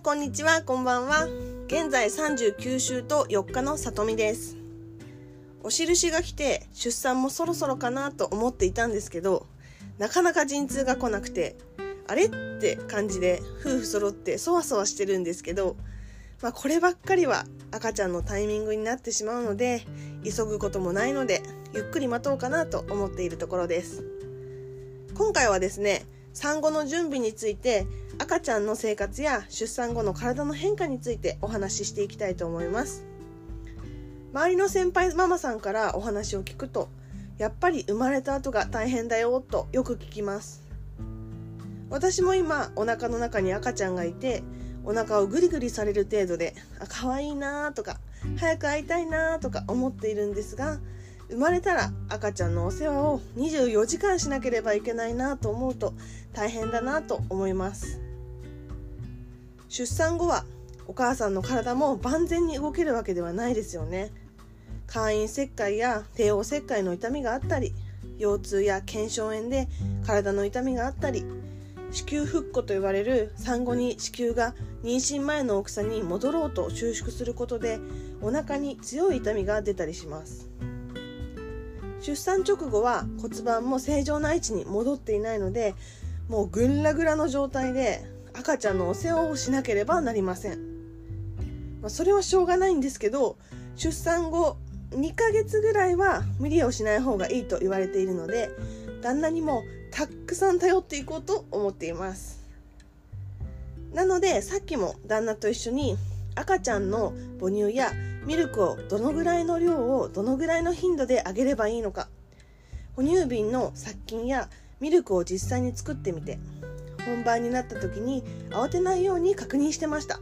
んこんにちはこんばんは。現在39週と4日のさとみです。お印が来て出産もそろそろかなと思っていたんですけどなかなか陣痛が来なくてあれって感じで夫婦揃ってそわそわしてるんですけどまあ、こればっかりは赤ちゃんのタイミングになってしまうので急ぐこともないのでゆっくり待とうかなと思っているところです。今回はですね産後の準備について赤ちゃんの生活や出産後の体の変化についてお話ししていきたいと思います。周りの先輩ママさんからお話を聞くとやっぱり生まれた後が大変だよとよく聞きます。私も今お腹の中に赤ちゃんがいてお腹をグリグリされる程度であ可愛いなとか早く会いたいなとか思っているんですが生まれたら赤ちゃんのお世話を24時間しなければいけないなと思うと大変だなと思います。出産後はお母さんの体も万全に動けるわけではないですよね。会員切開や帝王切開の痛みがあったり腰痛や腱鞘炎で体の痛みがあったり子宮復古と言われる産後に子宮が妊娠前の大きさに戻ろうと収縮することでお腹に強い痛みが出たりします。出産直後は骨盤も正常な位置に戻っていないのでもうぐんらぐらの状態で赤ちゃんのお世話をしなければなりません、まあ、それはしょうがないんですけど出産後2ヶ月ぐらいは無理をしない方がいいと言われているので旦那にもたくさん頼っていこうと思っています。なのでさっきも旦那と一緒に赤ちゃんの母乳やミルクをどのぐらいの量をどのぐらいの頻度であげればいいのか哺乳瓶の殺菌やミルクを実際に作ってみて本番になった時に慌てないように確認してました。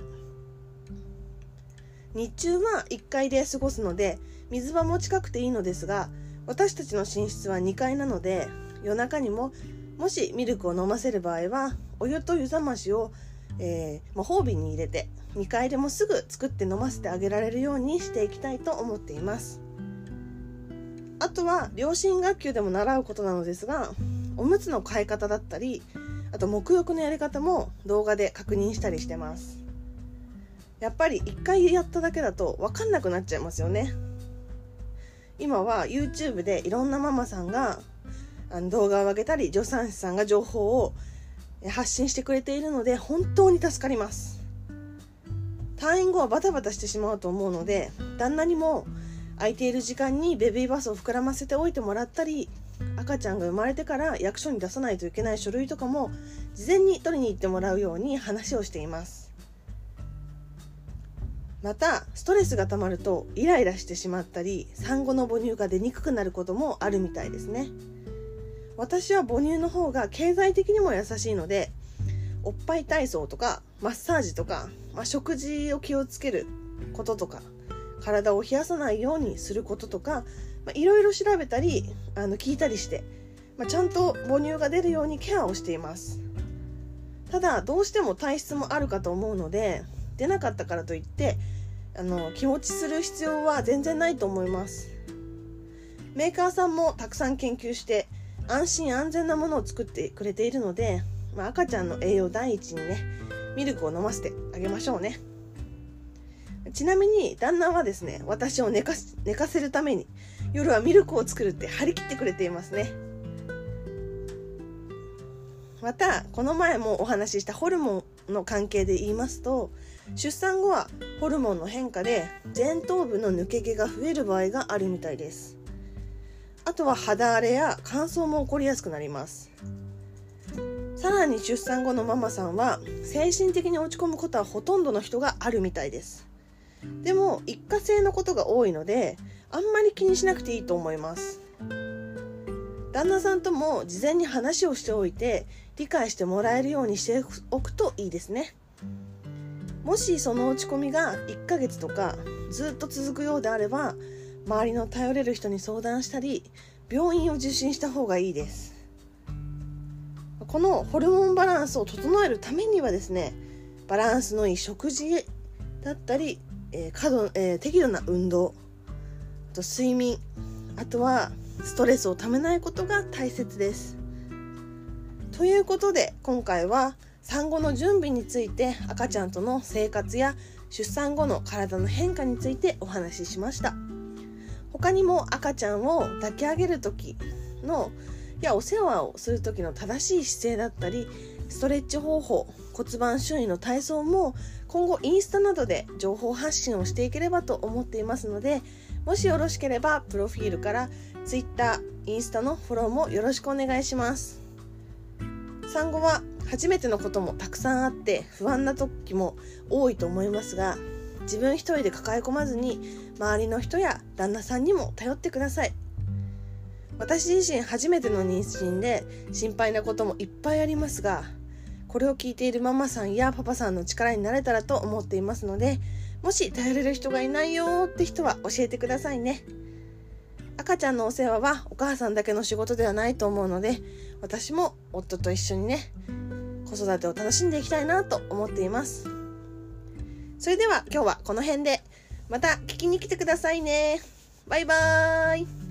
日中は1階で過ごすので水場も近くていいのですが私たちの寝室は2階なので夜中にももしミルクを飲ませる場合はお湯と湯冷ましを、えー、魔法瓶に入れて2階でもすぐ作って飲ませてあげられるようにしていきたいと思っています。あとは両親学級でも習うことなのですがおむつの買い方だったりあと沐浴のやり方も動画で確認したりしてます。やっぱり1回やっただけだと分かんなくなっちゃいますよね。今は YouTube でいろんなママさんがあの動画を上げたり助産師さんが情報を発信してくれているので本当に助かります。退院後はバタバタしてしまうと思うので旦那にも空いている時間にベビーバスを膨らませておいてもらったり赤ちゃんが生まれてから役所に出さないといけない書類とかも事前に取りに行ってもらうように話をしています。またストレスがたまるとイライラしてしまったり産後の母乳が出にくくなることもあるみたいですね。私は母乳の方が経済的にも優しいのでおっぱい体操とかマッサージとか、まあ、食事を気をつけることとか体を冷やさないようにすることとかいろいろ調べたりあの聞いたりして、まあ、ちゃんと母乳が出るようにケアをしています。ただどうしても体質もあるかと思うので出なかったからといってあの気持ちする必要は全然ないと思います。メーカーさんもたくさん研究して安心安全なものを作ってくれているので、まあ、赤ちゃんの栄養第一にねミルクを飲ませてあげましょうね。ちなみに旦那はですね私を寝か寝かせるために夜はミルクを作るって張り切ってくれていますね。またこの前もお話ししたホルモンの関係で言いますと出産後はホルモンの変化で前頭部の抜け毛が増える場合があるみたいです。あとは肌荒れや乾燥も起こりやすくなります。さらに出産後のママさんは精神的に落ち込むことはほとんどの人があるみたいです。でも一過性のことが多いのであんまり気にしなくていいと思います。旦那さんとも事前に話をしておいて理解してもらえるようにしておくといいですね。もしその落ち込みが1ヶ月とかずっと続くようであれば周りの頼れる人に相談したり病院を受診した方がいいです。このホルモンバランスを整えるためにはですねバランスのいい食事だったり、えー過度えー、適度な運動と睡眠あとはストレスをためないことが大切です。ということで今回は産後の準備について赤ちゃんとの生活や出産後の体の変化についてお話ししました。他にも赤ちゃんを抱き上げる時のやお世話をする時の正しい姿勢だったりストレッチ方法骨盤周囲の体操も今後インスタなどで情報発信をしていければと思っていますのでもしよろしければプロフィールから Twitter、インスタのフォローもよろしくお願いします。産後は初めてのこともたくさんあって不安な時も多いと思いますが自分一人で抱え込まずに周りの人や旦那さんにも頼ってください。私自身初めての妊娠で心配なこともいっぱいありますがこれを聞いているママさんやパパさんの力になれたらと思っていますのでもし頼れる人がいないよって人は教えてくださいね。赤ちゃんのお世話はお母さんだけの仕事ではないと思うので私も夫と一緒にね子育てを楽しんでいきたいなと思っています。それでは今日はこの辺でまた聞きに来てくださいね。バイバーイ。